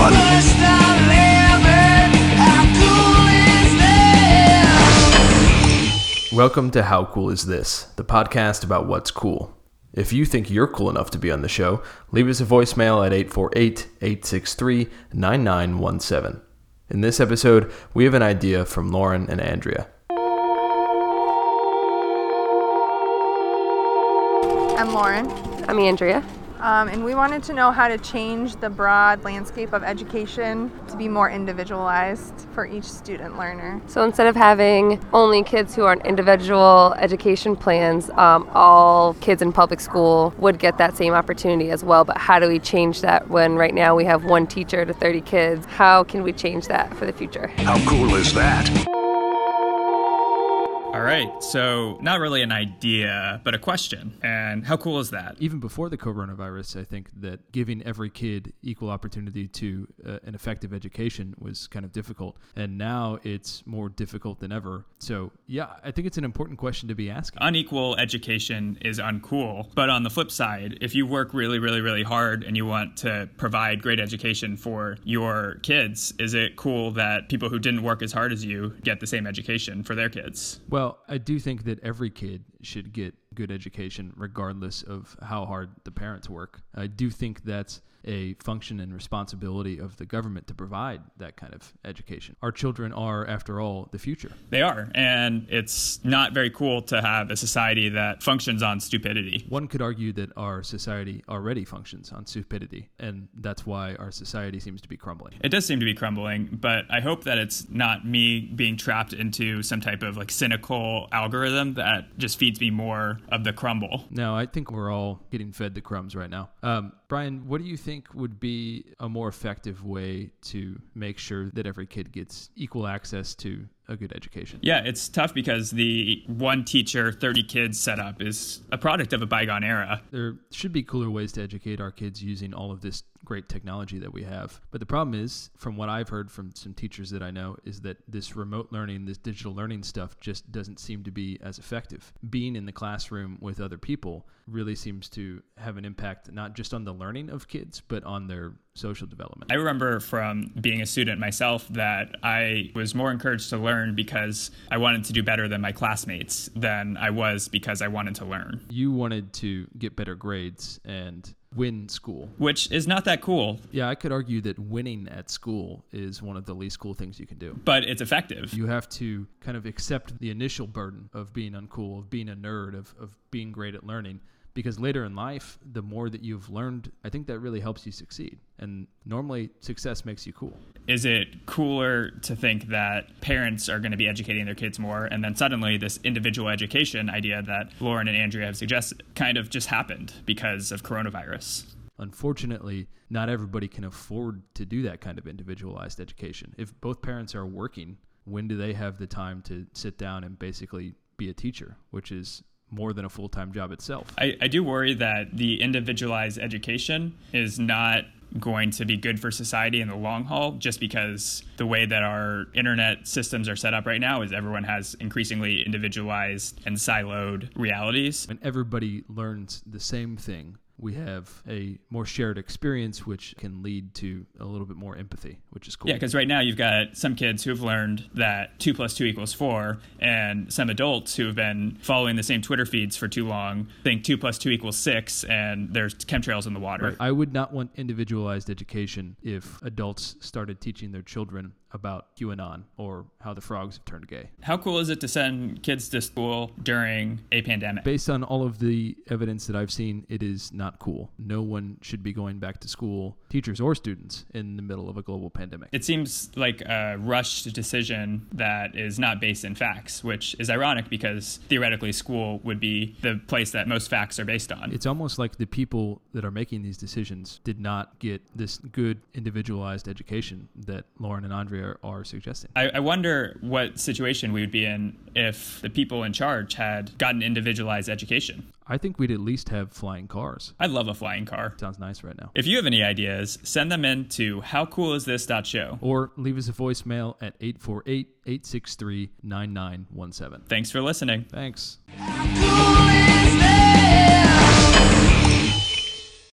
one. Welcome to How Cool Is This, the podcast about what's cool. If you think you're cool enough to be on the show, leave us a voicemail at 848 863 9917. In this episode, we have an idea from Lauren and Andrea. I'm Lauren, I'm Andrea. Um, and we wanted to know how to change the broad landscape of education to be more individualized for each student learner. So instead of having only kids who are on individual education plans, um, all kids in public school would get that same opportunity as well. But how do we change that when right now we have one teacher to 30 kids? How can we change that for the future? How cool is that? All right, so not really an idea, but a question. And how cool is that? Even before the coronavirus, I think that giving every kid equal opportunity to uh, an effective education was kind of difficult. And now it's more difficult than ever. So, yeah, I think it's an important question to be asking. Unequal education is uncool. But on the flip side, if you work really, really, really hard and you want to provide great education for your kids, is it cool that people who didn't work as hard as you get the same education for their kids? Well, I do think that every kid should get good education regardless of how hard the parents work. I do think that's a function and responsibility of the government to provide that kind of education. Our children are, after all, the future. They are. And it's not very cool to have a society that functions on stupidity. One could argue that our society already functions on stupidity, and that's why our society seems to be crumbling. It does seem to be crumbling, but I hope that it's not me being trapped into some type of like cynical algorithm that just feeds me more of the crumble. No, I think we're all getting fed the crumbs right now. Um, Brian, what do you think would be a more effective way to make sure that every kid gets equal access to a good education? Yeah, it's tough because the one teacher, 30 kids setup is a product of a bygone era. There should be cooler ways to educate our kids using all of this great technology that we have. But the problem is, from what I've heard from some teachers that I know, is that this remote learning, this digital learning stuff just doesn't seem to be as effective. Being in the classroom with other people really seems to have an impact not just on the learning of kids, but on their social development. I remember from being a student myself that I was more encouraged to learn because I wanted to do better than my classmates than I was because I wanted to learn, You wanted to get better grades and win school. which is not that cool, Yeah, I could argue that winning at school is one of the least cool things you can do. but it's effective. You have to kind of accept the initial burden of being uncool, of being a nerd, of, of being great at learning. Because later in life, the more that you've learned, I think that really helps you succeed. And normally, success makes you cool. Is it cooler to think that parents are going to be educating their kids more and then suddenly this individual education idea that Lauren and Andrea have suggested kind of just happened because of coronavirus? Unfortunately, not everybody can afford to do that kind of individualized education. If both parents are working, when do they have the time to sit down and basically be a teacher, which is more than a full time job itself? I, I do worry that the individualized education is not going to be good for society in the long haul just because the way that our internet systems are set up right now is everyone has increasingly individualized and siloed realities. when everybody learns the same thing, we have a more shared experience, which can lead to a little bit more empathy, which is cool. Yeah, because right now you've got some kids who've learned that two plus two equals four, and some adults who have been following the same Twitter feeds for too long think two plus two equals six, and there's chemtrails in the water. I would not want individualized education if adults started teaching their children about QAnon or how the frogs have turned gay. How cool is it to send kids to school during a pandemic? Based on all of the evidence that I've seen, it is not cool. No one should be going back to school, teachers or students, in the middle of a global pandemic. It seems like a rushed decision that is not based in facts, which is ironic because theoretically school would be the place that most facts are based on. It's almost like the people that are making these decisions did not get this good individualized education that Lauren and Andrea are suggesting. I, I wonder what situation we would be in if the people in charge had gotten individualized education. I think we'd at least have flying cars. I'd love a flying car. Sounds nice right now. If you have any ideas, send them in to howcoolisthis.show. Or leave us a voicemail at 848 863 9917. Thanks for listening. Thanks. Cool